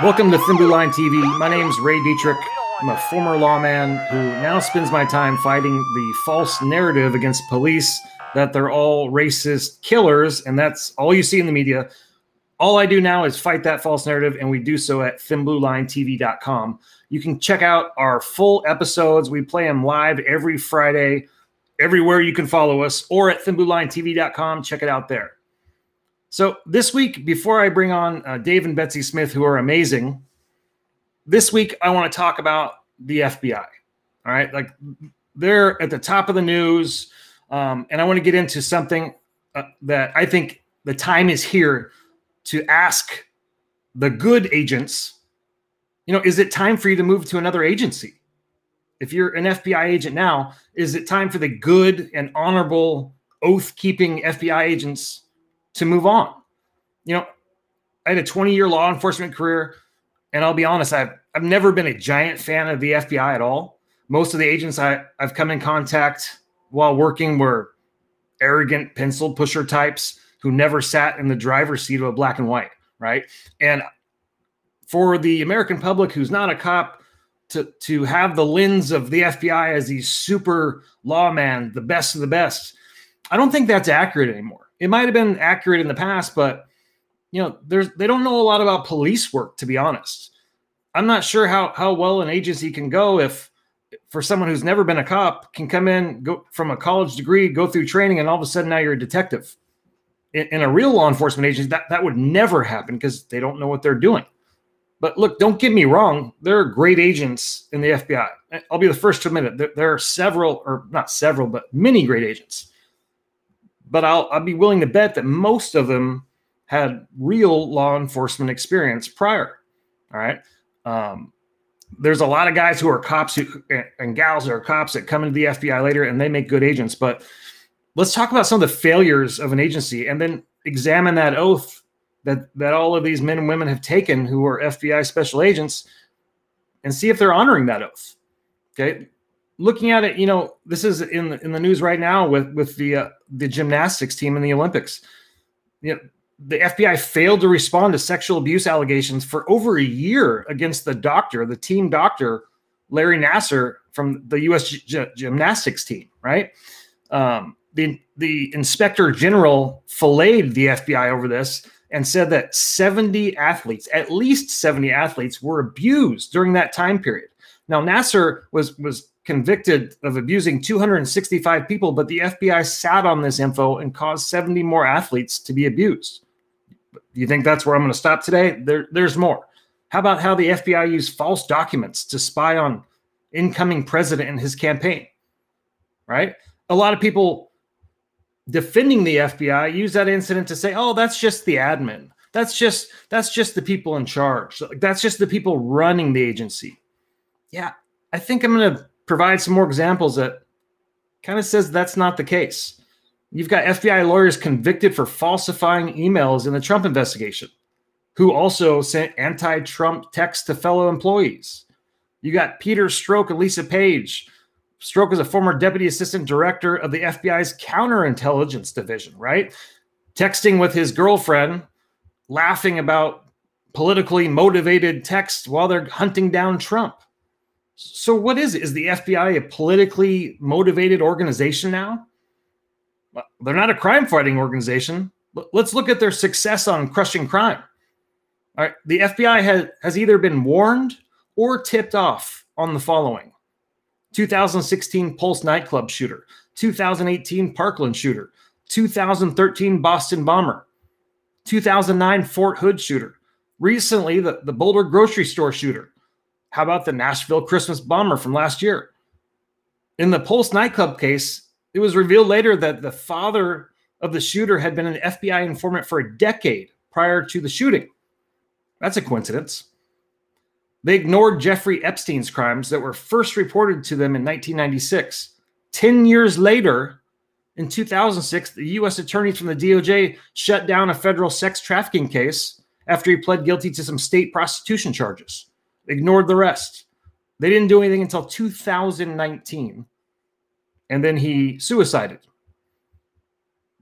Welcome to Thin Blue Line TV. My name is Ray Dietrich. I'm a former lawman who now spends my time fighting the false narrative against police that they're all racist killers, and that's all you see in the media. All I do now is fight that false narrative, and we do so at thinbluelinetv.com. You can check out our full episodes. We play them live every Friday, everywhere you can follow us, or at thinbluelinetv.com. Check it out there. So this week, before I bring on uh, Dave and Betsy Smith, who are amazing, this week I want to talk about the FBI. All right, like they're at the top of the news, um, and I want to get into something uh, that I think the time is here to ask the good agents. You know, is it time for you to move to another agency? If you're an FBI agent now, is it time for the good and honorable oath keeping FBI agents to move on. You know, I had a 20 year law enforcement career, and I'll be honest, I've, I've never been a giant fan of the FBI at all. Most of the agents I, I've come in contact while working were arrogant pencil pusher types who never sat in the driver's seat of a black and white, right? And for the American public who's not a cop, to, to have the lens of the FBI as these super lawman, the best of the best, I don't think that's accurate anymore. It might have been accurate in the past, but you know, there's they don't know a lot about police work, to be honest. I'm not sure how how well an agency can go if for someone who's never been a cop can come in, go from a college degree, go through training, and all of a sudden now you're a detective. In, in a real law enforcement agency, that, that would never happen because they don't know what they're doing. But look, don't get me wrong. There are great agents in the FBI. I'll be the first to admit it. There, there are several, or not several, but many great agents but I'll I'll be willing to bet that most of them had real law enforcement experience prior. All right. Um, there's a lot of guys who are cops who, and gals are cops that come into the FBI later and they make good agents. But let's talk about some of the failures of an agency and then examine that oath that that all of these men and women have taken who are FBI special agents and see if they're honoring that oath. Okay looking at it, you know, this is in the, in the news right now with with the uh, the gymnastics team in the Olympics. You know, the FBI failed to respond to sexual abuse allegations for over a year against the doctor, the team doctor, Larry Nassar from the U.S. G- gymnastics team. Right. Um, the the inspector general filleted the FBI over this and said that 70 athletes, at least 70 athletes, were abused during that time period. Now Nassar was was convicted of abusing 265 people, but the FBI sat on this info and caused 70 more athletes to be abused. Do you think that's where I'm going to stop today? There, there's more. How about how the FBI used false documents to spy on incoming president and his campaign? Right? A lot of people defending the FBI use that incident to say, "Oh, that's just the admin. That's just that's just the people in charge. That's just the people running the agency." Yeah, I think I'm going to provide some more examples that kind of says that's not the case. You've got FBI lawyers convicted for falsifying emails in the Trump investigation, who also sent anti Trump texts to fellow employees. You got Peter Strzok and Lisa Page. Strzok is a former deputy assistant director of the FBI's counterintelligence division, right? Texting with his girlfriend, laughing about politically motivated texts while they're hunting down Trump. So, what is it? Is the FBI a politically motivated organization now? They're not a crime fighting organization. Let's look at their success on crushing crime. All right, the FBI has, has either been warned or tipped off on the following 2016 Pulse nightclub shooter, 2018 Parkland shooter, 2013 Boston bomber, 2009 Fort Hood shooter, recently the, the Boulder grocery store shooter, how about the Nashville Christmas bomber from last year? In the Pulse nightclub case, it was revealed later that the father of the shooter had been an FBI informant for a decade prior to the shooting. That's a coincidence. They ignored Jeffrey Epstein's crimes that were first reported to them in 1996. 10 years later, in 2006, the U.S. attorneys from the DOJ shut down a federal sex trafficking case after he pled guilty to some state prostitution charges ignored the rest. They didn't do anything until 2019. And then he suicided.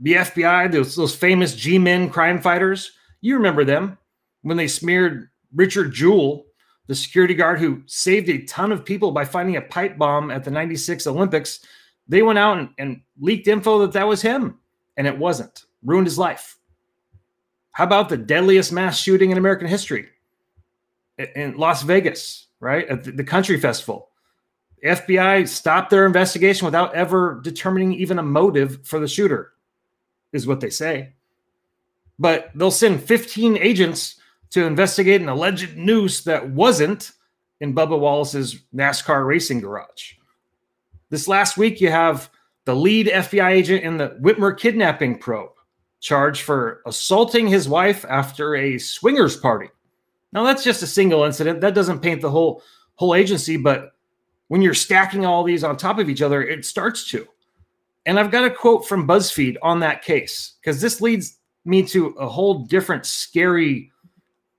The FBI, those, those famous G Men crime fighters, you remember them when they smeared Richard Jewell, the security guard who saved a ton of people by finding a pipe bomb at the 96 Olympics, they went out and, and leaked info that that was him, and it wasn't. Ruined his life. How about the deadliest mass shooting in American history in Las Vegas, right? At the country festival. FBI stopped their investigation without ever determining even a motive for the shooter, is what they say. But they'll send 15 agents to investigate an alleged noose that wasn't in Bubba Wallace's NASCAR racing garage. This last week, you have the lead FBI agent in the Whitmer kidnapping probe charged for assaulting his wife after a swingers party. Now, that's just a single incident. That doesn't paint the whole whole agency, but when you're stacking all these on top of each other, it starts to. And I've got a quote from BuzzFeed on that case because this leads me to a whole different scary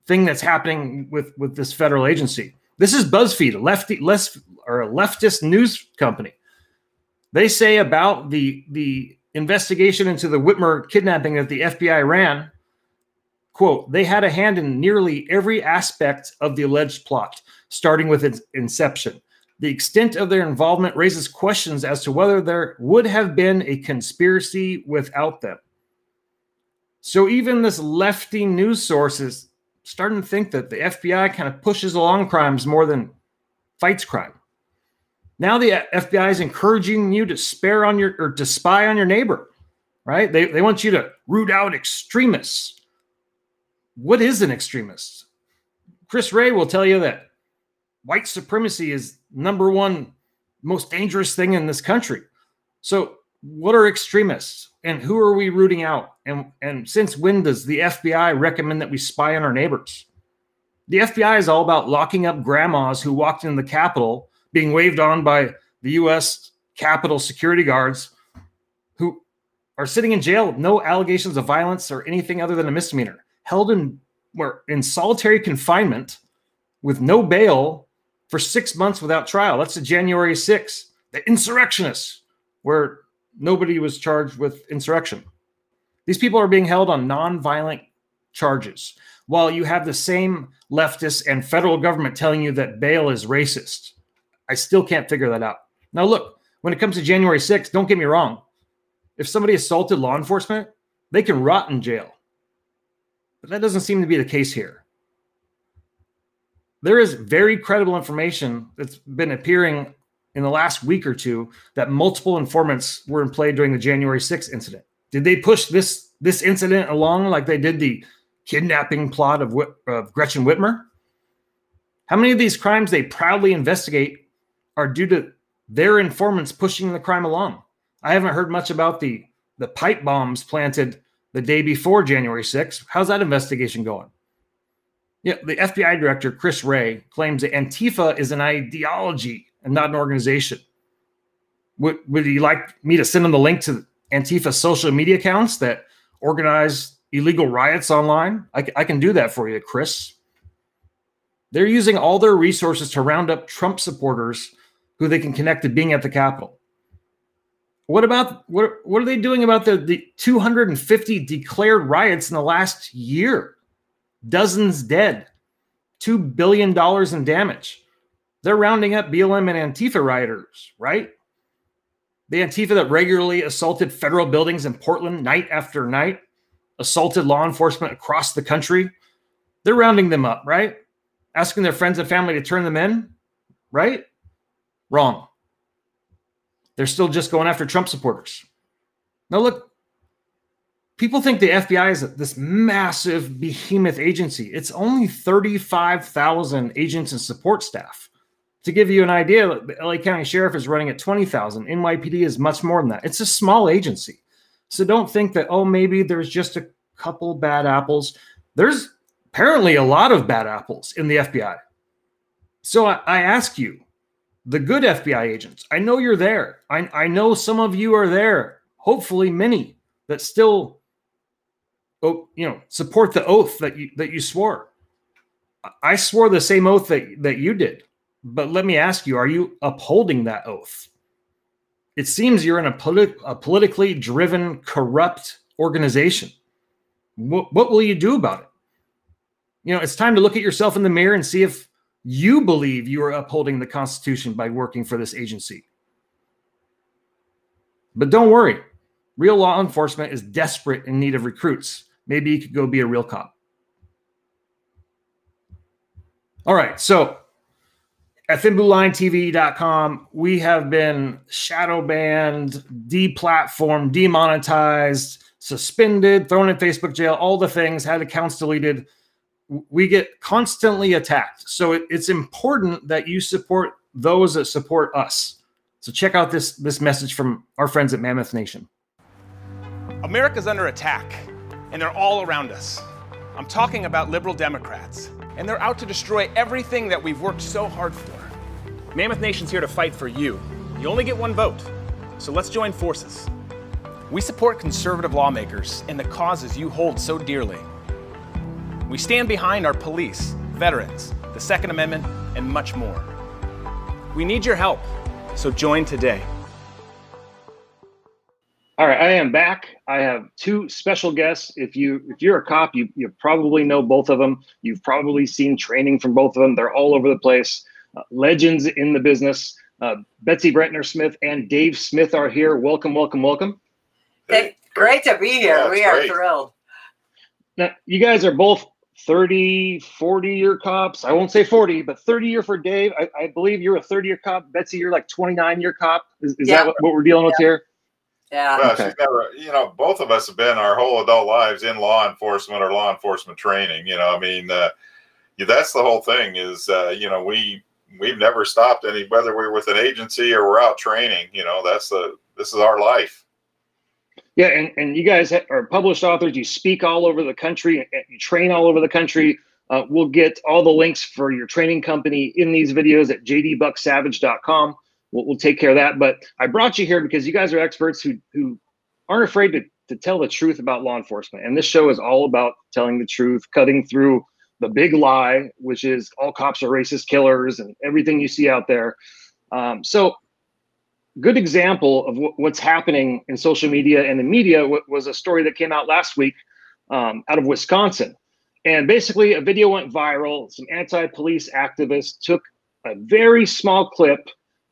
thing that's happening with with this federal agency. This is BuzzFeed, a lefty less or a leftist news company. They say about the the investigation into the Whitmer kidnapping that the FBI ran, quote, they had a hand in nearly every aspect of the alleged plot, starting with its inception. The extent of their involvement raises questions as to whether there would have been a conspiracy without them. So even this lefty news source is starting to think that the FBI kind of pushes along crimes more than fights crime. Now the FBI is encouraging you to spare on your or to spy on your neighbor, right? They, they want you to root out extremists. What is an extremist? Chris Wray will tell you that white supremacy is number one most dangerous thing in this country. So what are extremists and who are we rooting out? And and since when does the FBI recommend that we spy on our neighbors? The FBI is all about locking up grandmas who walked into the Capitol being waved on by the U.S. Capitol security guards who are sitting in jail, no allegations of violence or anything other than a misdemeanor, held in were in solitary confinement with no bail for six months without trial. That's the January 6th, the insurrectionists, where nobody was charged with insurrection. These people are being held on non-violent charges, while you have the same leftists and federal government telling you that bail is racist. I still can't figure that out. Now, look, when it comes to January 6th, don't get me wrong. If somebody assaulted law enforcement, they can rot in jail. But that doesn't seem to be the case here. There is very credible information that's been appearing in the last week or two that multiple informants were in play during the January 6th incident. Did they push this this incident along like they did the kidnapping plot of, of Gretchen Whitmer? How many of these crimes they proudly investigate are due to their informants pushing the crime along. I haven't heard much about the the pipe bombs planted the day before January 6th. How's that investigation going? Yeah, the FBI director Chris Wray claims that Antifa is an ideology and not an organization. Would would you like me to send him the link to Antifa social media accounts that organize illegal riots online? I, I can do that for you, Chris. They're using all their resources to round up Trump supporters who they can connect to being at the Capitol. What about what? What are they doing about the, the 250 declared riots in the last year? Dozens dead, two billion dollars in damage. They're rounding up BLM and Antifa rioters, right? The Antifa that regularly assaulted federal buildings in Portland night after night, assaulted law enforcement across the country. They're rounding them up, right? Asking their friends and family to turn them in, right? Wrong. They're still just going after Trump supporters. Now, look, people think the FBI is this massive behemoth agency. It's only 35,000 agents and support staff. To give you an idea, the LA County Sheriff is running at 20,000. NYPD is much more than that. It's a small agency. So don't think that, oh, maybe there's just a couple bad apples. There's apparently a lot of bad apples in the FBI. So I, I ask you, the good FBI agents. I know you're there. I, I know some of you are there. Hopefully, many that still, oh, you know, support the oath that you that you swore. I swore the same oath that that you did. But let me ask you: Are you upholding that oath? It seems you're in a, politi- a politically driven, corrupt organization. What, what will you do about it? You know, it's time to look at yourself in the mirror and see if you believe you are upholding the Constitution by working for this agency. But don't worry, real law enforcement is desperate in need of recruits. Maybe you could go be a real cop. All right, so at thinbluelinetv.com, we have been shadow banned, deplatformed, demonetized, suspended, thrown in Facebook jail, all the things, had accounts deleted. We get constantly attacked. So it, it's important that you support those that support us. So check out this this message from our friends at Mammoth Nation. America's under attack, and they're all around us. I'm talking about liberal Democrats, and they're out to destroy everything that we've worked so hard for. Mammoth Nation's here to fight for you. You only get one vote, so let's join forces. We support conservative lawmakers and the causes you hold so dearly. We stand behind our police, veterans, the Second Amendment, and much more. We need your help, so join today. All right, I am back. I have two special guests. If you if you're a cop, you you probably know both of them. You've probably seen training from both of them. They're all over the place uh, legends in the business. Uh, Betsy Brantner Smith and Dave Smith are here. Welcome, welcome, welcome. Hey, great to be here. Yeah, we are great. thrilled. Now, you guys are both 30, 40 year cops. I won't say 40, but 30 year for Dave. I, I believe you're a 30 year cop. Betsy, you're like 29 year cop. Is, is yeah. that what, what, we're dealing yeah. with here? Yeah. Well, okay. she's never, you know, both of us have been our whole adult lives in law enforcement or law enforcement training. You know, I mean, uh, that's the whole thing is, uh, you know, we, we've never stopped any whether we're with an agency or we're out training you know that's the this is our life yeah and, and you guys are published authors. You speak all over the country you train all over the country. Uh, we'll get all the links for your training company in these videos at jdbucksavage.com we'll, we'll take care of that. But i brought you here because you guys are experts who who aren't afraid to, to tell the truth about law enforcement. And this show is all about telling the truth cutting through the big lie, which is all cops are racist killers and everything you see out there. Um, so, good example of w- what's happening in social media and the media w- was a story that came out last week um, out of Wisconsin. And basically, a video went viral. Some anti police activists took a very small clip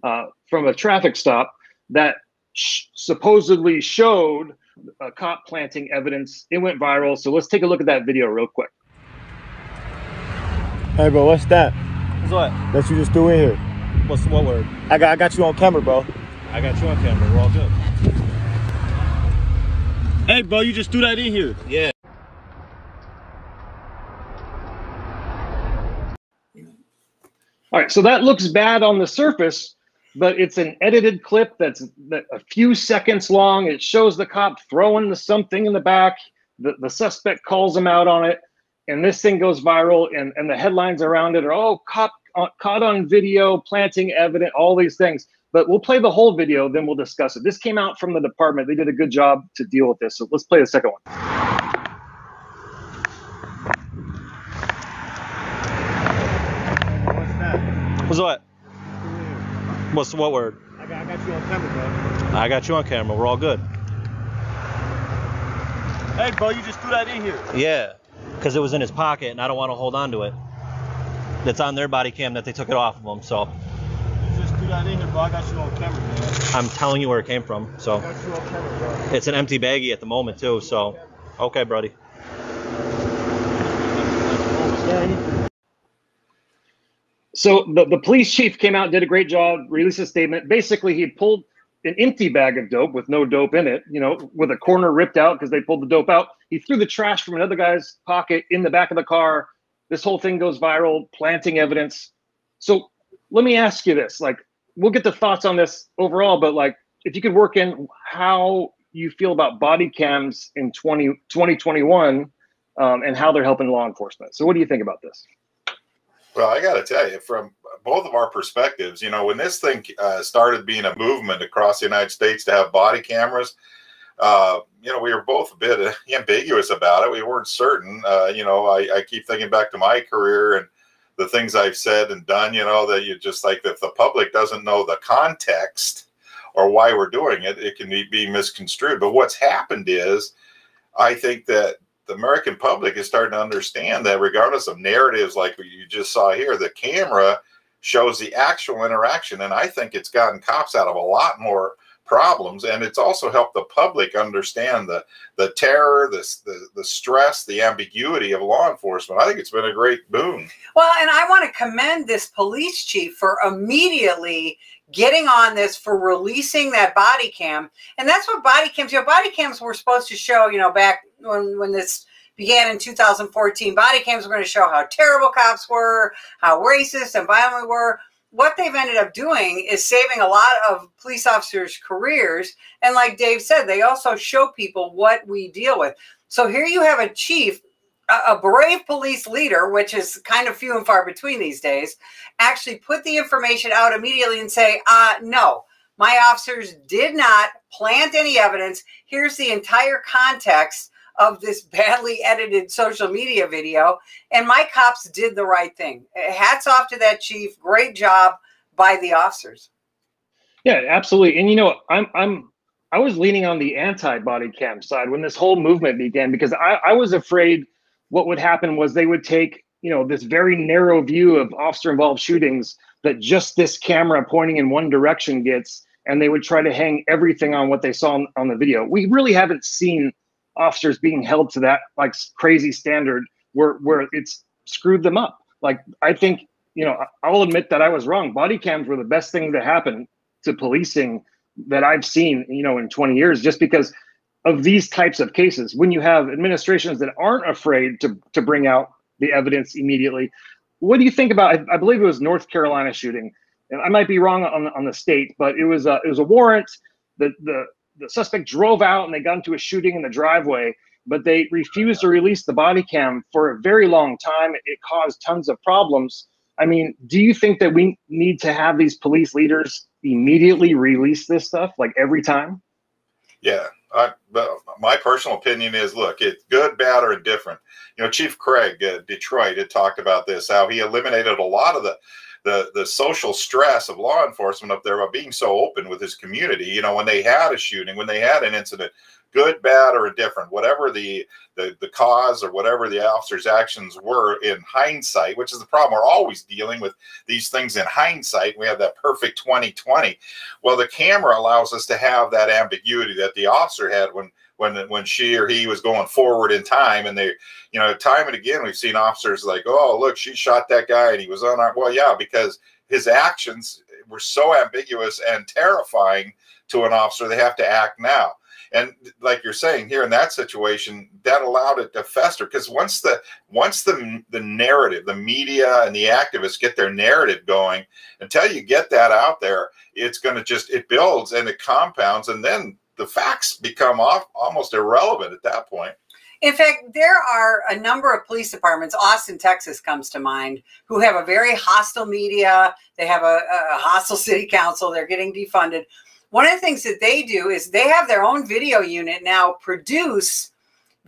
uh, from a traffic stop that sh- supposedly showed a cop planting evidence. It went viral. So, let's take a look at that video real quick. Hey, bro, what's that? What's what? That you just threw in here. What's what word? I got I got you on camera, bro. I got you on camera. We're all good. Hey, bro, you just threw that in here. Yeah. All right, so that looks bad on the surface, but it's an edited clip that's a few seconds long. It shows the cop throwing the something in the back. The, the suspect calls him out on it and this thing goes viral and, and the headlines around it are oh caught, uh, caught on video planting evidence all these things but we'll play the whole video then we'll discuss it. This came out from the department. They did a good job to deal with this. So let's play the second one. What's that? What's what? What's what word? I got, I got you on camera bro. I got you on camera. We're all good. Hey bro you just threw that in here. Yeah because it was in his pocket and I don't want to hold on to it. That's on their body cam that they took it off of him. So. You that in here, bro. I got you on camera, man. I'm telling you where it came from. So. I got you on camera, bro. It's an empty baggie at the moment too. So. Okay, buddy. So the, the police chief came out, did a great job, released a statement. Basically, he pulled an empty bag of dope with no dope in it, you know, with a corner ripped out because they pulled the dope out. He threw the trash from another guy's pocket in the back of the car. This whole thing goes viral, planting evidence. So let me ask you this like, we'll get the thoughts on this overall, but like, if you could work in how you feel about body cams in 20, 2021 um, and how they're helping law enforcement. So, what do you think about this? Well, I got to tell you, from both of our perspectives, you know, when this thing uh, started being a movement across the United States to have body cameras, uh, you know, we were both a bit ambiguous about it. We weren't certain. Uh, you know, I, I, keep thinking back to my career and the things I've said and done, you know, that you just like if the public doesn't know the context or why we're doing it, it can be, be misconstrued. But what's happened is I think that the American public is starting to understand that regardless of narratives like you just saw here, the camera shows the actual interaction. And I think it's gotten cops out of a lot more problems and it's also helped the public understand the the terror the, the the stress the ambiguity of law enforcement. I think it's been a great boon. Well and i want to commend this police chief for immediately getting on this for releasing that body cam. And that's what body cams you know body cams were supposed to show you know back when when this began in 2014 body cams were going to show how terrible cops were how racist and violent we were what they've ended up doing is saving a lot of police officers' careers. And like Dave said, they also show people what we deal with. So here you have a chief, a, brave police leader, which is kind of few and far between these days, actually put the information out immediately and say, uh, no, my officers did not plant any evidence. Here's the entire context of this badly edited social media video. And my cops did the right thing. Eh, hats off to that chief. Great job by the officers. Yeah, absolutely. And you know, I'm I'm I was leaning on the anti-body cam side when this whole movement began because I, I was afraid what would happen was they would take, you know, this very narrow view of officer involved shootings that just this camera pointing in one direction gets and they would try to hang everything on what they saw on, on the video. We really haven't seen officers being held to that like crazy standard where where it's screwed them up. Like I think you know I'll admit that I was wrong. Body cams were the best thing to happen to policing that I've seen you know in 20 years, just because of these types of cases. When you have administrations that aren't afraid to to bring out the evidence immediately, what do you think about? I, I believe it was North Carolina shooting. And I might be wrong on on the state, but it was a, it was a warrant. The the the suspect drove out and they got into a shooting in the driveway, but they refused to release the body cam for a very long time. It caused tons of problems. I mean, do you think that we need to have these police leaders immediately release this stuff like every time? Yeah, I, my personal opinion is look, it's good, bad, or indifferent. You know, Chief Craig, uh, Detroit, had talked about this, how he eliminated a lot of the the the social stress of law enforcement up there about being so open with his community. You know, when they had a shooting, when they had an incident, good, bad, or indifferent, whatever the, the the cause or whatever the officer's actions were in hindsight, which is the problem. We're always dealing with these things in hindsight. We have that perfect 2020. Well, the camera allows us to have that ambiguity that the officer had when when when she or he was going forward in time and they you know time and again we've seen officers like oh look she shot that guy and he was on our well yeah because his actions were so ambiguous and terrifying to an officer they have to act now. And like you're saying here in that situation that allowed it to fester because once the once the the narrative the media and the activists get their narrative going until you get that out there it's going to just it builds and it compounds and then the facts become off, almost irrelevant at that point. In fact, there are a number of police departments, Austin, Texas comes to mind, who have a very hostile media. They have a, a, hostile city council. They're getting defunded. One of the things that they do is they have their own video unit now produce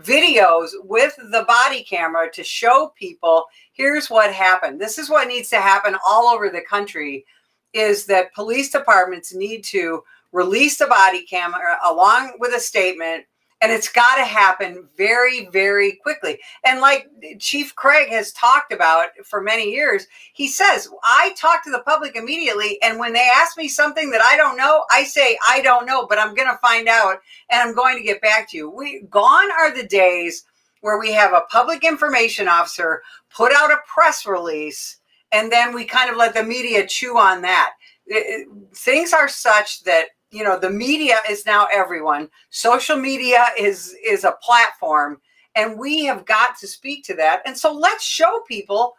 videos with the body camera to show people here's what happened. This is what needs to happen all over the country is that police departments need to release the body camera along with a statement and it's got to happen very very quickly. And like chief craig has talked about for many years he says i talk to the public immediately and when they ask me something that i don't know i say i don't know but i'm going to find out and i'm going to get back to you we gone are the days where we have a public information officer put out a press release and then we kind of let the media chew on that. It, things are such that you know the media is now everyone. Social media is is a platform and we have got to speak to that. And so let's show people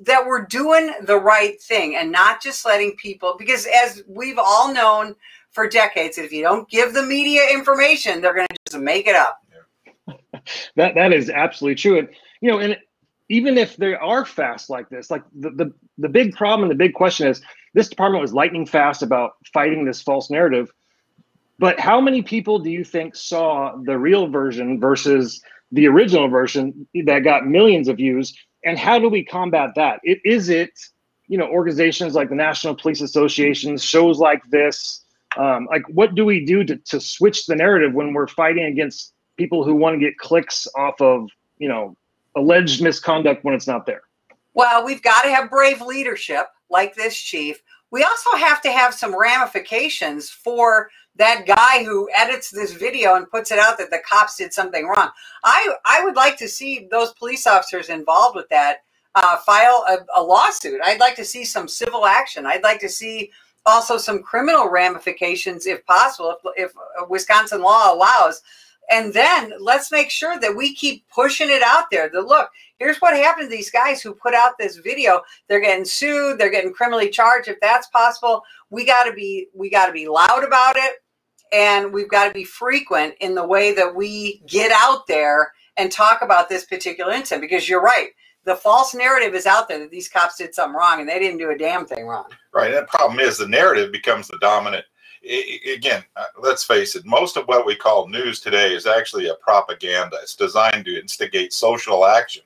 that we're doing the right thing and not just letting people because as we've all known for decades if you don't give the media information they're going to just make it up. That that is absolutely true. And you know and even if they are fast like this like the the, the big problem and the big question is this department was lightning fast about fighting this false narrative. But how many people do you think saw the real version versus the original version that got millions of views? And how do we combat that? It is it, you know, organizations like the National Police Association, shows like this. Um, like, what do we do to, to switch the narrative when we're fighting against people who want to get clicks off of you know, alleged misconduct when it's not there. Well, we've got to have brave leadership like this chief. We also have to have some ramifications for that guy who edits this video and puts it out that the cops did something wrong. I I would like to see those police officers involved with that uh, file a, a lawsuit. I'd like to see some civil action. I'd like to see also some criminal ramifications if possible, if, if Wisconsin law allows. And then let's make sure that we keep pushing it out there. That look, here's what happened to these guys who put out this video. They're getting sued. They're getting criminally charged. If that's possible, we got to be we got to be loud about it, and we've got to be frequent in the way that we get out there and talk about this particular incident. Because you're right, the false narrative is out there that these cops did something wrong, and they didn't do a damn thing wrong. Right. The problem is the narrative becomes the dominant. Again, uh, let's face it, most of what we call news today is actually a propaganda. It's designed to instigate social action.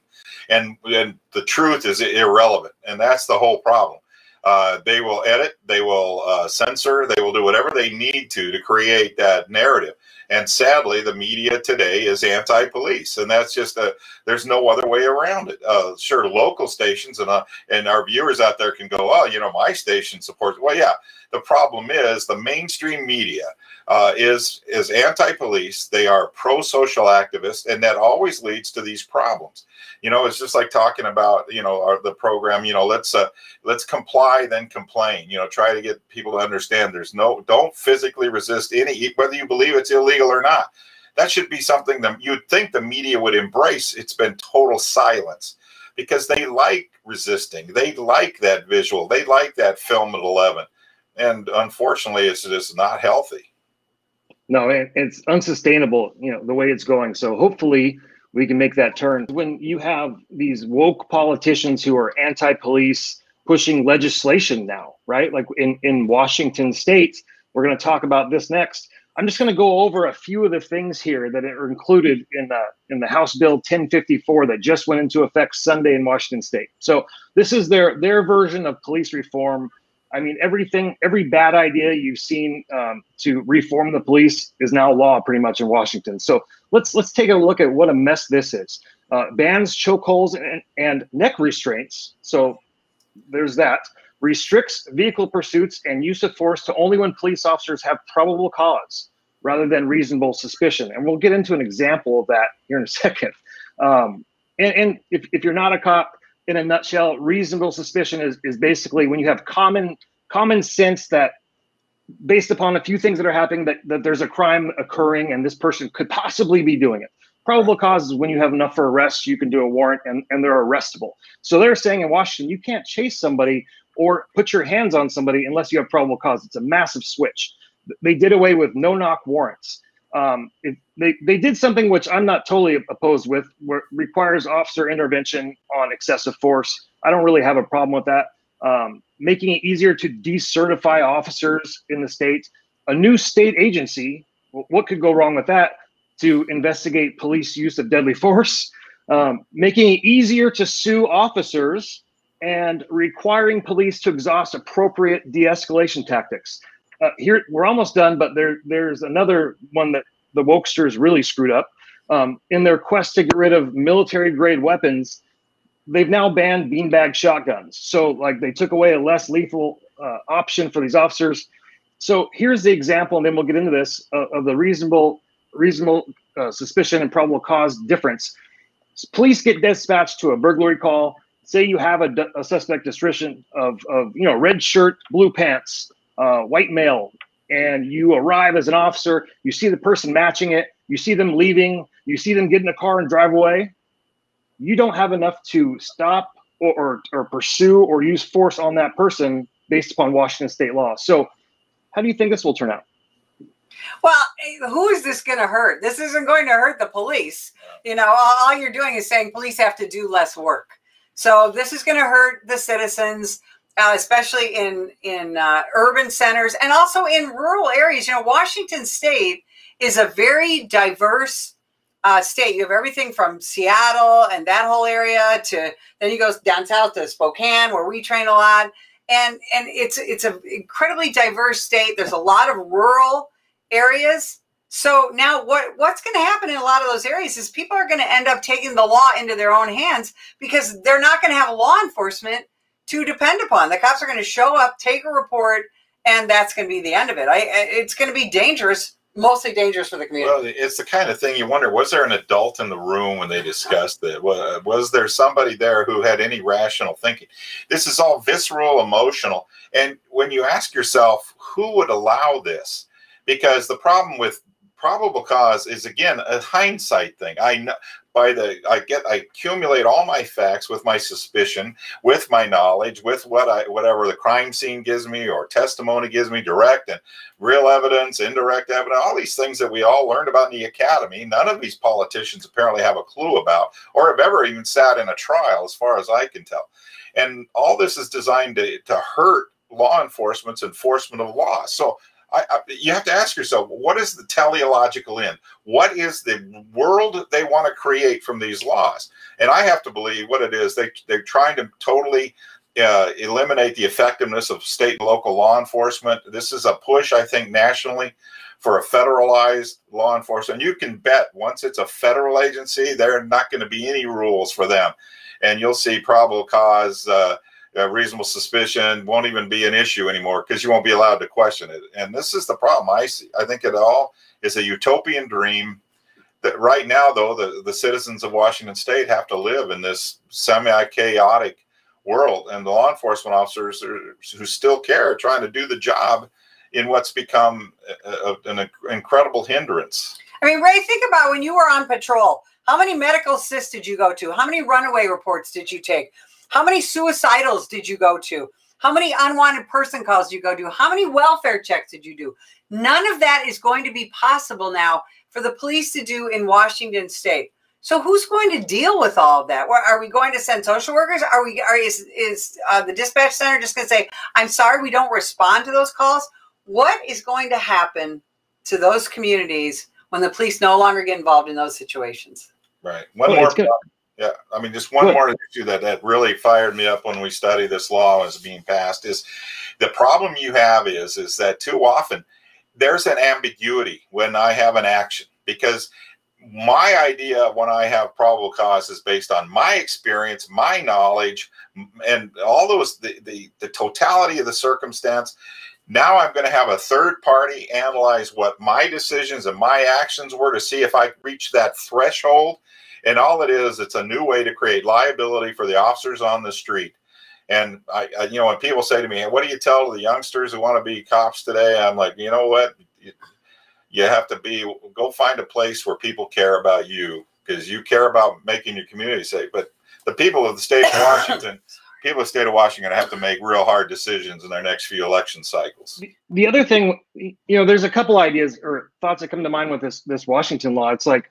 And, and the truth is irrelevant. And that's the whole problem. Uh, they will edit, they will uh, censor, they will do whatever they need to to create that narrative. And sadly, the media today is anti-police, and that's just a. There's no other way around it. Uh, sure, local stations and uh, and our viewers out there can go, oh, you know, my station supports. Well, yeah. The problem is the mainstream media uh, is is anti-police. They are pro-social activists, and that always leads to these problems. You know, it's just like talking about you know our, the program. You know, let's uh, let's comply then complain. You know, try to get people to understand. There's no don't physically resist any whether you believe it's illegal or not. That should be something that you'd think the media would embrace. It's been total silence because they like resisting. They like that visual. They like that film at 11. And unfortunately, it's just not healthy. No, it's unsustainable, you know, the way it's going. So hopefully we can make that turn. When you have these woke politicians who are anti-police pushing legislation now, right? Like in, in Washington state, we're going to talk about this next. I'm just going to go over a few of the things here that are included in the in the House Bill 1054 that just went into effect Sunday in Washington State. So this is their their version of police reform. I mean, everything, every bad idea you've seen um, to reform the police is now law, pretty much in Washington. So let's let's take a look at what a mess this is. Uh, bans chokeholds and, and neck restraints. So there's that restricts vehicle pursuits and use of force to only when police officers have probable cause rather than reasonable suspicion. And we'll get into an example of that here in a second. Um, and, and if, if you're not a cop, in a nutshell, reasonable suspicion is, is basically when you have common common sense that based upon a few things that are happening that, that there's a crime occurring and this person could possibly be doing it. Probable cause is when you have enough for arrest, you can do a warrant and, and they're arrestable. So they're saying in Washington, you can't chase somebody or put your hands on somebody unless you have probable cause. It's a massive switch. They did away with no knock warrants. Um, it, they, they did something which I'm not totally opposed with, where requires officer intervention on excessive force. I don't really have a problem with that. Um, making it easier to decertify officers in the state, a new state agency. What could go wrong with that? To investigate police use of deadly force, um, making it easier to sue officers and requiring police to exhaust appropriate de-escalation tactics. Uh, here we're almost done, but there there's another one that the wokesters really screwed up. Um, in their quest to get rid of military grade weapons, they've now banned beanbag shotguns. So like they took away a less lethal uh, option for these officers. So here's the example, and then we'll get into this uh, of the reasonable reasonable uh, suspicion and probable cause difference. Police get dispatched to a burglary call say you have a, a suspect description of, of, you know, red shirt, blue pants, uh, white male, and you arrive as an officer, you see the person matching it, you see them leaving, you see them get in a car and drive away, you don't have enough to stop or, or, or pursue or use force on that person based upon Washington state law. So how do you think this will turn out? Well, eh, who is this going to hurt? This isn't going to hurt the police. You know, all, all you're doing is saying police have to do less work. So this is going to hurt the citizens, uh, especially in in uh, urban centers and also in rural areas. You know, Washington State is a very diverse uh, state. You have everything from Seattle and that whole area to then you go down south to Spokane, where we train a lot, and and it's it's an incredibly diverse state. There's a lot of rural areas So now what what's going to happen in a lot of those areas is people are going to end up taking the law into their own hands because they're not going to have law enforcement to depend upon. The cops are going to show up, take a report, and that's going to be the end of it. I, it's going to be dangerous, mostly dangerous for the community. Well, it's the kind of thing you wonder: was there an adult in the room when they discussed it? Was, was there somebody there who had any rational thinking? This is all visceral, emotional, and when you ask yourself, who would allow this? Because the problem with probable cause is again a hindsight thing. I know by the I get I accumulate all my facts with my suspicion, with my knowledge, with what I whatever the crime scene gives me or testimony gives me, direct and real evidence, indirect evidence, all these things that we all learned about in the academy. None of these politicians apparently have a clue about or have ever even sat in a trial, as far as I can tell. And all this is designed to, to hurt law enforcement's enforcement of law. So I, I, you have to ask yourself, what is the teleological end? What is the world they want to create from these laws? And I have to believe what it is. They, they're trying to totally uh, eliminate the effectiveness of state and local law enforcement. This is a push, I think, nationally for a federalized law enforcement. You can bet once it's a federal agency, there are not going to be any rules for them. And you'll see probable cause. Uh, uh, reasonable suspicion won't even be an issue anymore because you won't be allowed to question it. And this is the problem I see. I think it all is a utopian dream. That right now, though, the, the citizens of Washington State have to live in this semi-chaotic world, and the law enforcement officers are, who still care are trying to do the job in what's become a, a, an incredible hindrance. I mean, Ray, think about when you were on patrol. How many medical assists did you go to? How many runaway reports did you take? How many suicidals did you go to? How many unwanted person calls did you go to? How many welfare checks did you do? None of that is going to be possible now for the police to do in Washington state. So who's going to deal with all of that? Are we going to send social workers? Are we? Are is is uh, the dispatch center just going to say, "I'm sorry, we don't respond to those calls"? What is going to happen to those communities when the police no longer get involved in those situations? Right. One well, more. Yeah, I mean, just one Good. more issue that that really fired me up when we studied this law as being passed is the problem you have is is that too often there's an ambiguity when I have an action because my idea when I have probable cause is based on my experience, my knowledge, and all those the the, the totality of the circumstance. Now I'm going to have a third party analyze what my decisions and my actions were to see if I reach that threshold and all it is, it's a new way to create liability for the officers on the street. And I, I, you know, when people say to me, "What do you tell the youngsters who want to be cops today?" I'm like, you know what? You, you have to be go find a place where people care about you because you care about making your community safe. But the people of the state of Washington, people of the state of Washington have to make real hard decisions in their next few election cycles. The other thing, you know, there's a couple ideas or thoughts that come to mind with this this Washington law. It's like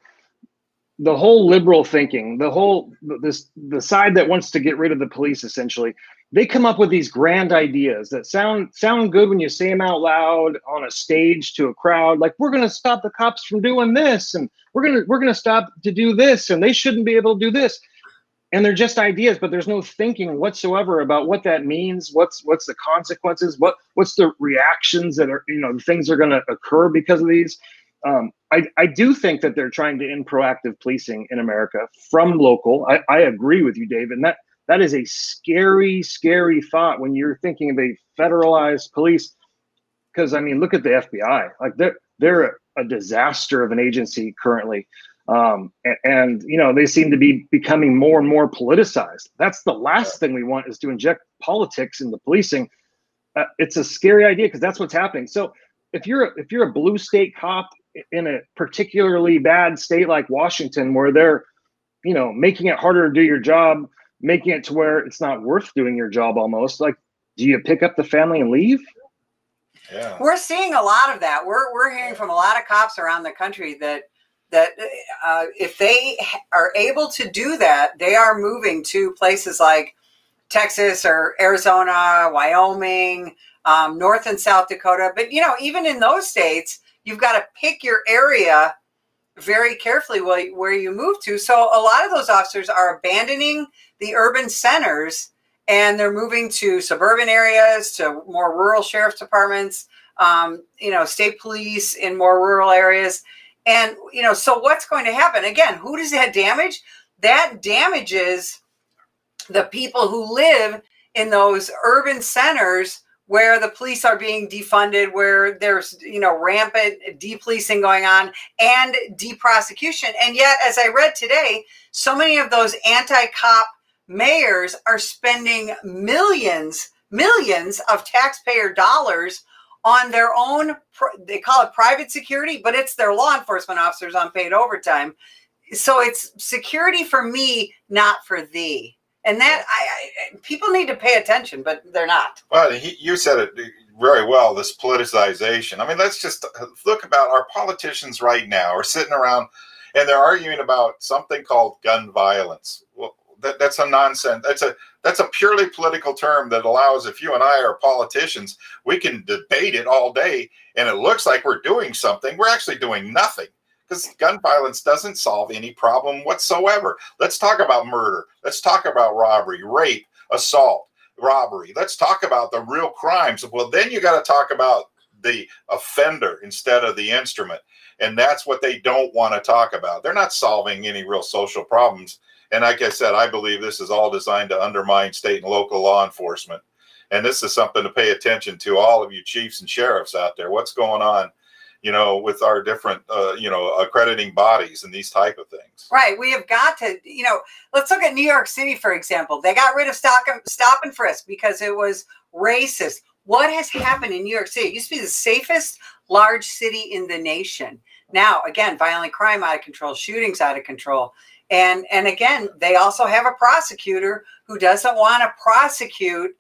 the whole liberal thinking, the whole this the side that wants to get rid of the police essentially, they come up with these grand ideas that sound sound good when you say them out loud on a stage to a crowd like we're going to stop the cops from doing this and we're going to we're going to stop to do this and they shouldn't be able to do this. And they're just ideas, but there's no thinking whatsoever about what that means, what's what's the consequences, what what's the reactions that are, you know, things are going to occur because of these. Um, I, I do think that they're trying to end proactive policing in America from local. I, I agree with you, David. And that that is a scary, scary thought when you're thinking of a federalized police. Because I mean, look at the FBI. Like they're they're a disaster of an agency currently. Um, and, and, you know they seem to be becoming more and more politicized. That's the last thing we want is to inject politics into policing. Uh, it's a scary idea because that's what's happening. So if you're a, if you're a blue state cop in a particularly bad state like Washington, where they're, you know, making it harder to do your job, making it to where it's not worth doing your job almost. Like, do you pick up the family and leave? Yeah. We're seeing a lot of that. We're we're hearing from a lot of cops around the country that that uh, if they are able to do that, they are moving to places like Texas or Arizona, Wyoming, um, North and South Dakota. But you know, even in those states, you've got to pick your area very carefully where you move to. So a lot of those officers are abandoning the urban centers and they're moving to suburban areas, to more rural sheriff's departments. um, you know, state police in more rural areas. And, you know, so what's going to happen? Again, who does that damage? That damages the people who live in those urban centers where the police are being defunded, where there's you know rampant depolicing going on and deprosecution. And yet, as I read today, so many of those anti-cop mayors are spending millions, millions of taxpayer dollars on their own. They call it private security, but it's their law enforcement officers on paid overtime. So it's security for me, not for thee and that I, I, people need to pay attention, but they're not. Well, he, you said it very well. This politicization. I mean, let's just look about our politicians right now are sitting around and they're arguing about something called gun violence. Well, that, that's a nonsense. That's a that's a purely political term that allows if you and I are politicians, we can debate it all day, and it looks like we're doing something. We're actually doing nothing because gun violence doesn't solve any problem whatsoever. Let's talk about murder. Let's talk about robbery, rape, assault, robbery. Let's talk about the real crimes. Well, then you got to talk about the offender instead of the instrument. And that's what they don't want to talk about. They're not solving any real social problems. And like I said, I believe this is all designed to undermine state and local law enforcement. And this is something to pay attention to, all of you chiefs and sheriffs out there. What's going on? You know, with our different, uh, you know, accrediting bodies and these type of things. Right. We have got to, you know, let's look at New York City, for example. They got rid of stop stop and frisk because it was racist. What has happened in New York City? It used to be the safest large city in the nation. Now, again, violent crime out of control, shootings out of control. And and again, they also have a prosecutor who doesn't want to prosecute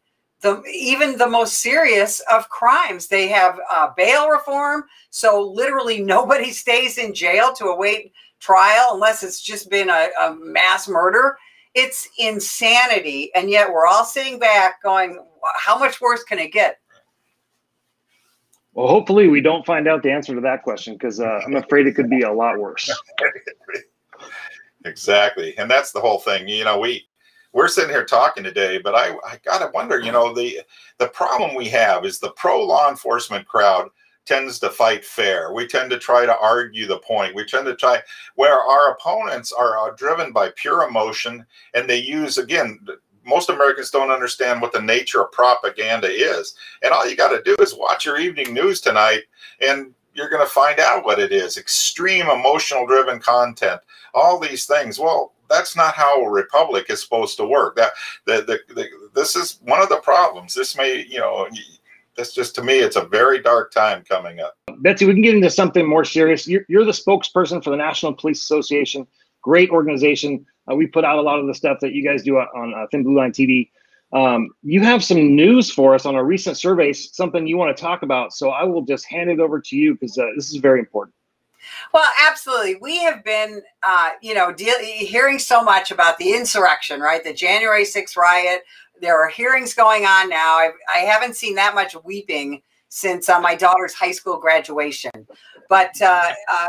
the even the most serious of crimes. They have uh, bail reform, so literally nobody stays in jail to await trial unless it's just been a, a mass murder. It's insanity, and yet we're all sitting back going, "How much worse can it get?" Well, hopefully we don't find out the answer to that question because uh, I'm afraid it could be a lot worse. exactly, and that's the whole thing. You know, we we're sitting here talking today, but I, I gotta wonder, you know, the the problem we have is the pro law enforcement crowd tends to fight fair. We tend to try to argue the point. We tend to try where our opponents are, are driven by pure emotion and they use again most Americans don't understand what the nature of propaganda is. And all you got to do is watch your evening news tonight and you're going to find out what it is extreme emotional driven content all these things well that's not how a republic is supposed to work. That the, the, the this is one of the problems. This may you know. That's just to me, it's a very dark time coming up. Betsy, we can get into something more serious. You're, you're the spokesperson for the National Police Association, great organization. Uh, we put out a lot of the stuff that you guys do on uh, Thin Blue Line TV. Um, you have some news for us on a recent survey, something you want to talk about. So I will just hand it over to you because uh, this is very important. Well, absolutely. We have been, uh, you know, de- hearing so much about the insurrection, right? The January 6th riot. There are hearings going on now. I've, I haven't seen that much weeping since uh, my daughter's high school graduation. But uh, uh,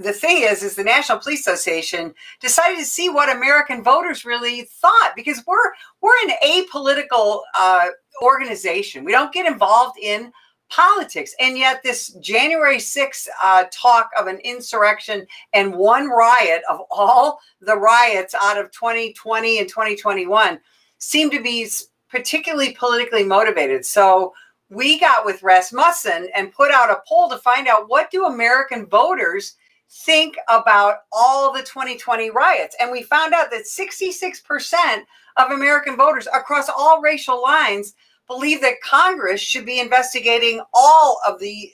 the thing is, is the National Police Association decided to see what American voters really thought because we're we're an apolitical uh, organization. We don't get involved in politics. And yet, this January 6th uh, talk of an insurrection and one riot of all the riots out of 2020 and 2021 seem to be particularly politically motivated. So, we got with Rasmussen and put out a poll to find out what do American voters think about all the 2020 riots. And we found out that 66% of American voters across all racial lines believe that Congress should be investigating all of the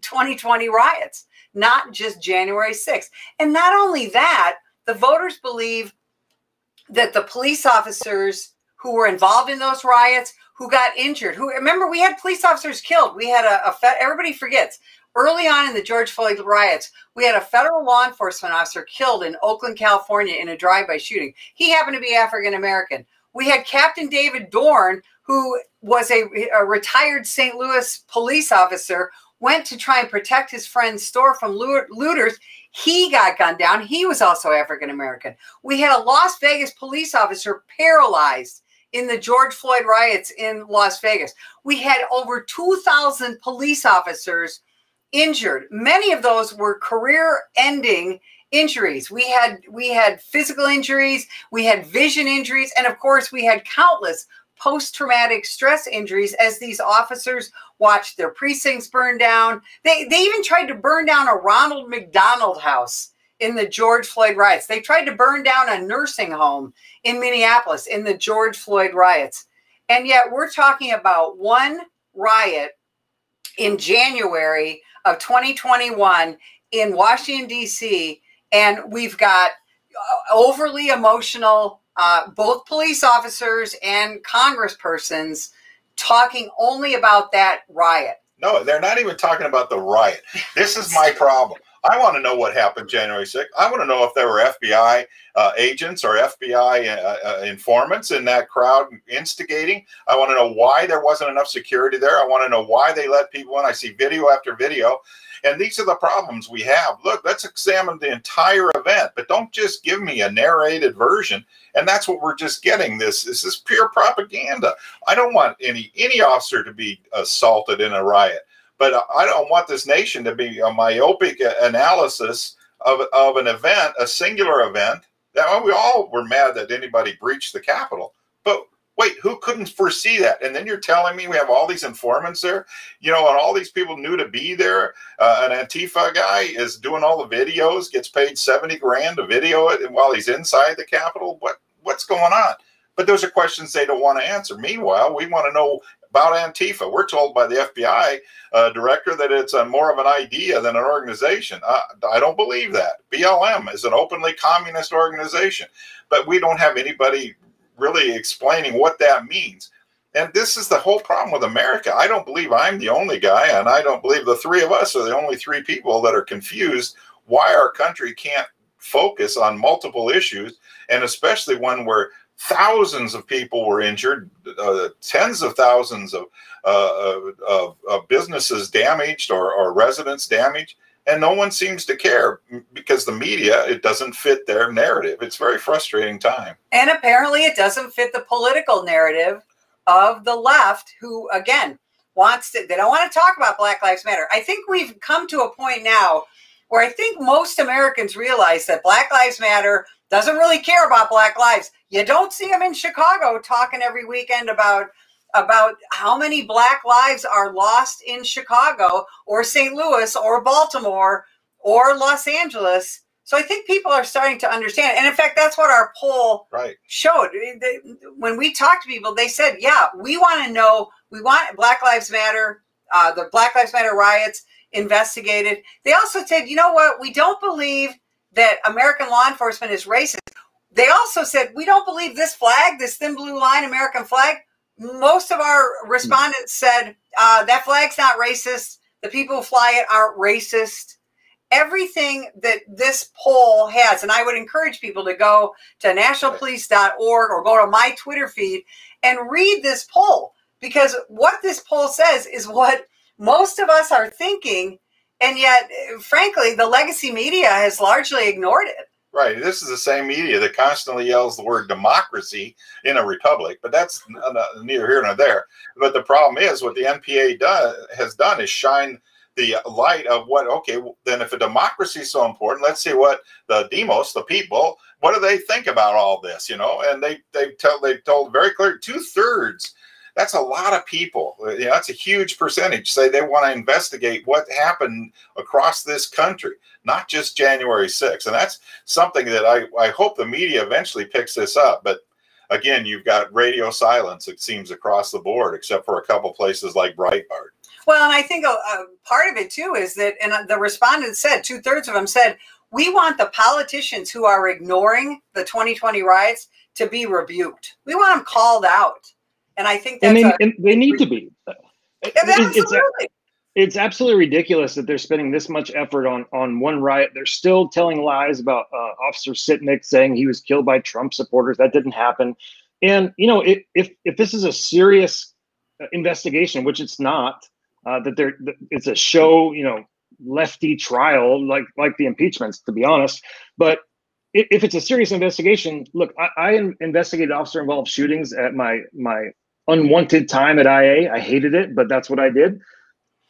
2020 uh, riots, not just January 6th. And not only that, the voters believe that the police officers who were involved in those riots, who got injured, who remember we had police officers killed. We had a, a everybody forgets early on in the George Floyd riots, we had a federal law enforcement officer killed in Oakland, California in a drive-by shooting. He happened to be African American. We had Captain David Dorn, who was a, a retired St. Louis police officer, went to try and protect his friend's store from looters. He got gunned down. He was also African American. We had a Las Vegas police officer paralyzed in the George Floyd riots in Las Vegas. We had over 2,000 police officers injured. Many of those were career-ending injuries. We had we had physical injuries, we had vision injuries, and of course we had countless post-traumatic stress injuries as these officers watched their precincts burn down. They they even tried to burn down a Ronald McDonald house in the George Floyd riots. They tried to burn down a nursing home in Minneapolis in the George Floyd riots. And yet we're talking about one riot in January of 2021 in Washington D.C and we've got uh, overly emotional uh, both police officers and congresspersons talking only about that riot no they're not even talking about the riot this is my problem I want to know what happened January 6th. I want to know if there were FBI uh, agents or FBI uh, uh, informants in that crowd instigating. I want to know why there wasn't enough security there. I want to know why they let people in. I see video after video. And these are the problems we have. Look, let's examine the entire event, but don't just give me a narrated version. And that's what we're just getting. This, this is pure propaganda. I don't want any any officer to be assaulted in a riot, but I don't want this nation to be a myopic analysis of, of an event, a singular event. That we all were mad that anybody breached the Capitol, but wait, who couldn't foresee that? And then you're telling me we have all these informants there, you know, and all these people knew to be there. Uh, an Antifa guy is doing all the videos, gets paid 70 grand to video it while he's inside the Capitol. What what's going on? But those are questions they don't want to answer. Meanwhile, we want to know about Antifa. We're told by the FBI uh, director that it's a, more of an idea than an organization. Uh, I don't believe that. BLM is an openly communist organization, but we don't have anybody really explaining what that means. And this is the whole problem with America. I don't believe I'm the only guy, and I don't believe the three of us are the only three people that are confused why our country can't focus on multiple issues, and especially one where thousands of people were injured, uh, tens of thousands of, uh, of, of, businesses damaged or, or residents damaged and no one seems to care because the media it doesn't fit their narrative. It's very frustrating time. And apparently it doesn't fit the political narrative of the left who again wants to they don't want to talk about black lives matter. I think we've come to a point now where i think most americans realize that black lives matter doesn't really care about black lives. You don't see them in chicago talking every weekend about about how many black lives are lost in Chicago or St. Louis or Baltimore or Los Angeles. So I think people are starting to understand. And in fact, that's what our poll right. showed. When we talked to people, they said, yeah, we want to know, we want Black Lives Matter, uh, the Black Lives Matter riots investigated. They also said, you know what, we don't believe that American law enforcement is racist. They also said, we don't believe this flag, this thin blue line American flag, most of our respondents said uh, that flag's not racist. The people who fly it aren't racist. Everything that this poll has, and I would encourage people to go to nationalpolice.org or go to my Twitter feed and read this poll because what this poll says is what most of us are thinking. And yet, frankly, the legacy media has largely ignored it. Right. This is the same media that constantly yells the word democracy in a republic, but that's neither here nor there. But the problem is what the NPA does, has done is shine the light of what, okay, then if a democracy is so important, let's see what the demos, the people, what do they think about all this, you know? And they, they tell, they've told very clear two thirds that's a lot of people. Uh, you know, that's a huge percentage. Say they want to investigate what happened across this country, not just January 6th. And that's something that I, I hope the media eventually picks this up. But again, you've got radio silence, it seems, across the board, except for a couple places like Breitbart. Well, and I think a, a part of it too is that, and uh, the respondents said, two thirds of them said, we want the politicians who are ignoring the 2020 riots to be rebuked. We want them called out. And I think and they, a, and they need to be. Absolutely. It's, it's absolutely ridiculous that they're spending this much effort on on one riot. They're still telling lies about uh, Officer Sicknick saying he was killed by Trump supporters. That didn't happen. And you know, if if, if this is a serious uh, investigation, which it's not, uh, that there it's a show, you know, lefty trial like like the impeachments, to be honest. But if it's a serious investigation, look, I, I investigated officer involved shootings at my my unwanted time at IA. I hated it, but that's what I did.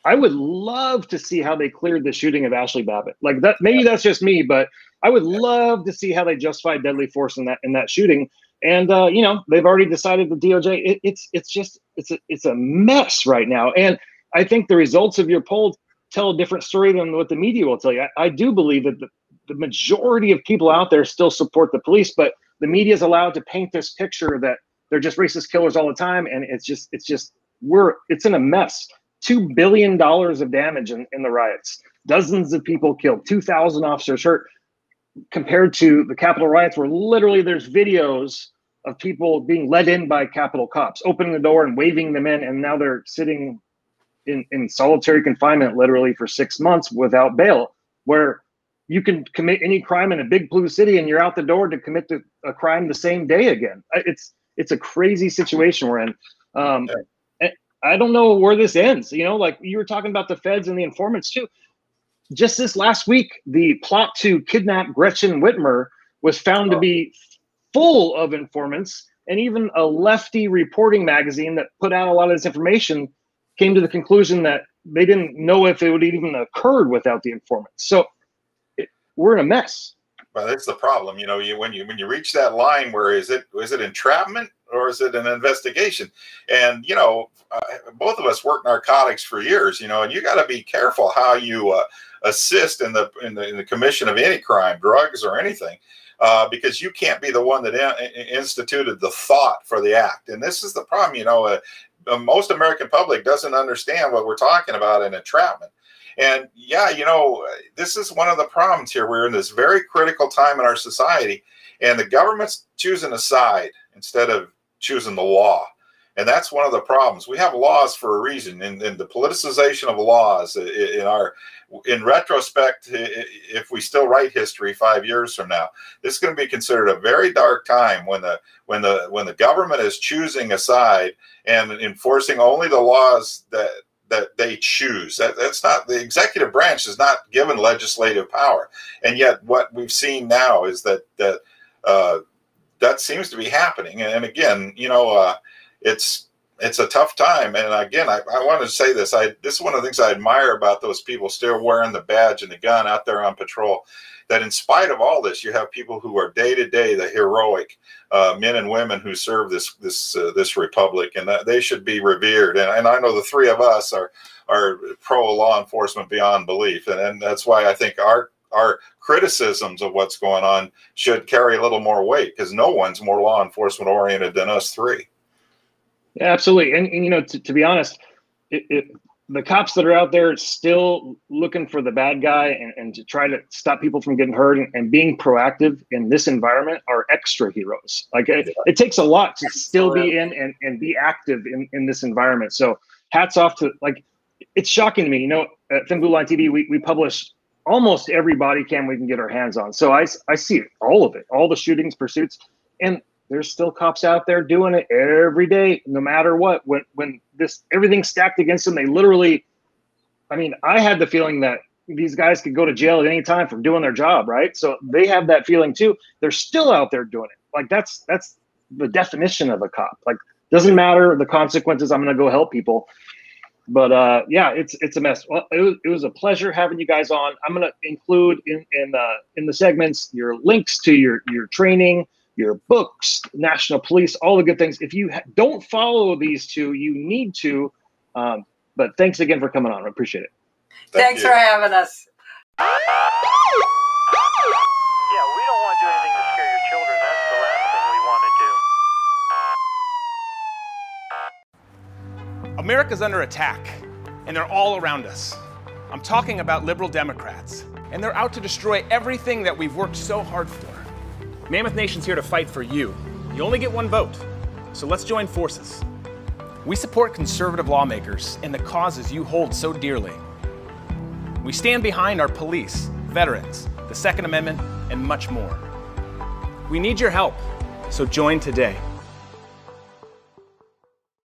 I would love to see how they cleared the shooting of Ashley Babbitt. Like that, maybe that's just me, but I would love to see how they justified deadly force in that in that shooting. And uh, you know, they've already decided the DOJ. It, it's it's just it's a it's a mess right now. And I think the results of your poll tell a different story than what the media will tell you. I, I do believe that the, the majority of people out there still support the police, but the media is allowed to paint this picture that they're just racist killers all the time, and it's just it's just we're it's in a mess. Two billion dollars of damage in, in the riots, dozens of people killed, two thousand officers hurt. Compared to the Capitol riots, where literally there's videos of people being led in by Capitol cops, opening the door and waving them in, and now they're sitting in, in solitary confinement literally for six months without bail, where you can commit any crime in a big blue city and you're out the door to commit the, a crime the same day again. It's it's a crazy situation we're in. Um, I don't know where this ends. You know, like you were talking about the feds and the informants too. Just this last week, the plot to kidnap Gretchen Whitmer was found to oh. be full of informants, and even a lefty reporting magazine that put out a lot of this information came to the conclusion that they didn't know if it would even occurred without the informants. So it, we're in a mess. Well, that's the problem. You know, you when you when you reach that line where is it is it entrapment or is it an investigation? And you know, uh, both of us worked narcotics for years. You know, and you got to be careful how you uh, assist in the, in the in the commission of any crime, drugs or anything. Uh, because you can't be the one that in, instituted the thought for the act. And this is the problem, you know, uh, most American public doesn't understand what we're talking about in entrapment. And yeah, you know, this is one of the problems here. We're in this very critical time in our society, and the government's choosing a side instead of choosing the law. And that's one of the problems. We have laws for a reason, and, and the politicization of laws in our, in retrospect, if we still write history five years from now, this is going to be considered a very dark time when the when the when the government is choosing a side and enforcing only the laws that that they choose. That, that's not the executive branch is not given legislative power, and yet what we've seen now is that that uh, that seems to be happening. And, and again, you know, uh, it's it's a tough time. And again, I, I want to say this. I this is one of the things I admire about those people still wearing the badge and the gun out there on patrol. That in spite of all this, you have people who are day to day the heroic uh, men and women who serve this this uh, this republic, and they should be revered. And, and I know the three of us are are pro law enforcement beyond belief, and, and that's why I think our our criticisms of what's going on should carry a little more weight because no one's more law enforcement oriented than us three. Yeah, absolutely. And, and you know, to, to be honest, it, it, the cops that are out there still looking for the bad guy and, and to try to stop people from getting hurt and, and being proactive in this environment are extra heroes. Like it, it takes a lot to still be in and, and be active in, in this environment. So hats off to like, it's shocking to me, you know, at Thin Blue Line TV, we, we publish almost every body cam we can get our hands on. So I, I see all of it, all the shootings, pursuits, and there's still cops out there doing it every day, no matter what. When when this everything's stacked against them, they literally. I mean, I had the feeling that these guys could go to jail at any time for doing their job, right? So they have that feeling too. They're still out there doing it. Like that's that's the definition of a cop. Like doesn't matter the consequences. I'm going to go help people. But uh, yeah, it's it's a mess. Well, it was, it was a pleasure having you guys on. I'm going to include in in uh, in the segments your links to your your training your books, National Police, all the good things. If you ha- don't follow these two, you need to. Um, but thanks again for coming on. I appreciate it. Thank Thanks you. for having us. Yeah, we don't want to do anything to scare your children. That's the last thing we want to do. America's under attack, and they're all around us. I'm talking about liberal Democrats, and they're out to destroy everything that we've worked so hard for. Mammoth Nation's here to fight for you. You only get one vote, so let's join forces. We support conservative lawmakers and the causes you hold so dearly. We stand behind our police, veterans, the Second Amendment, and much more. We need your help, so join today.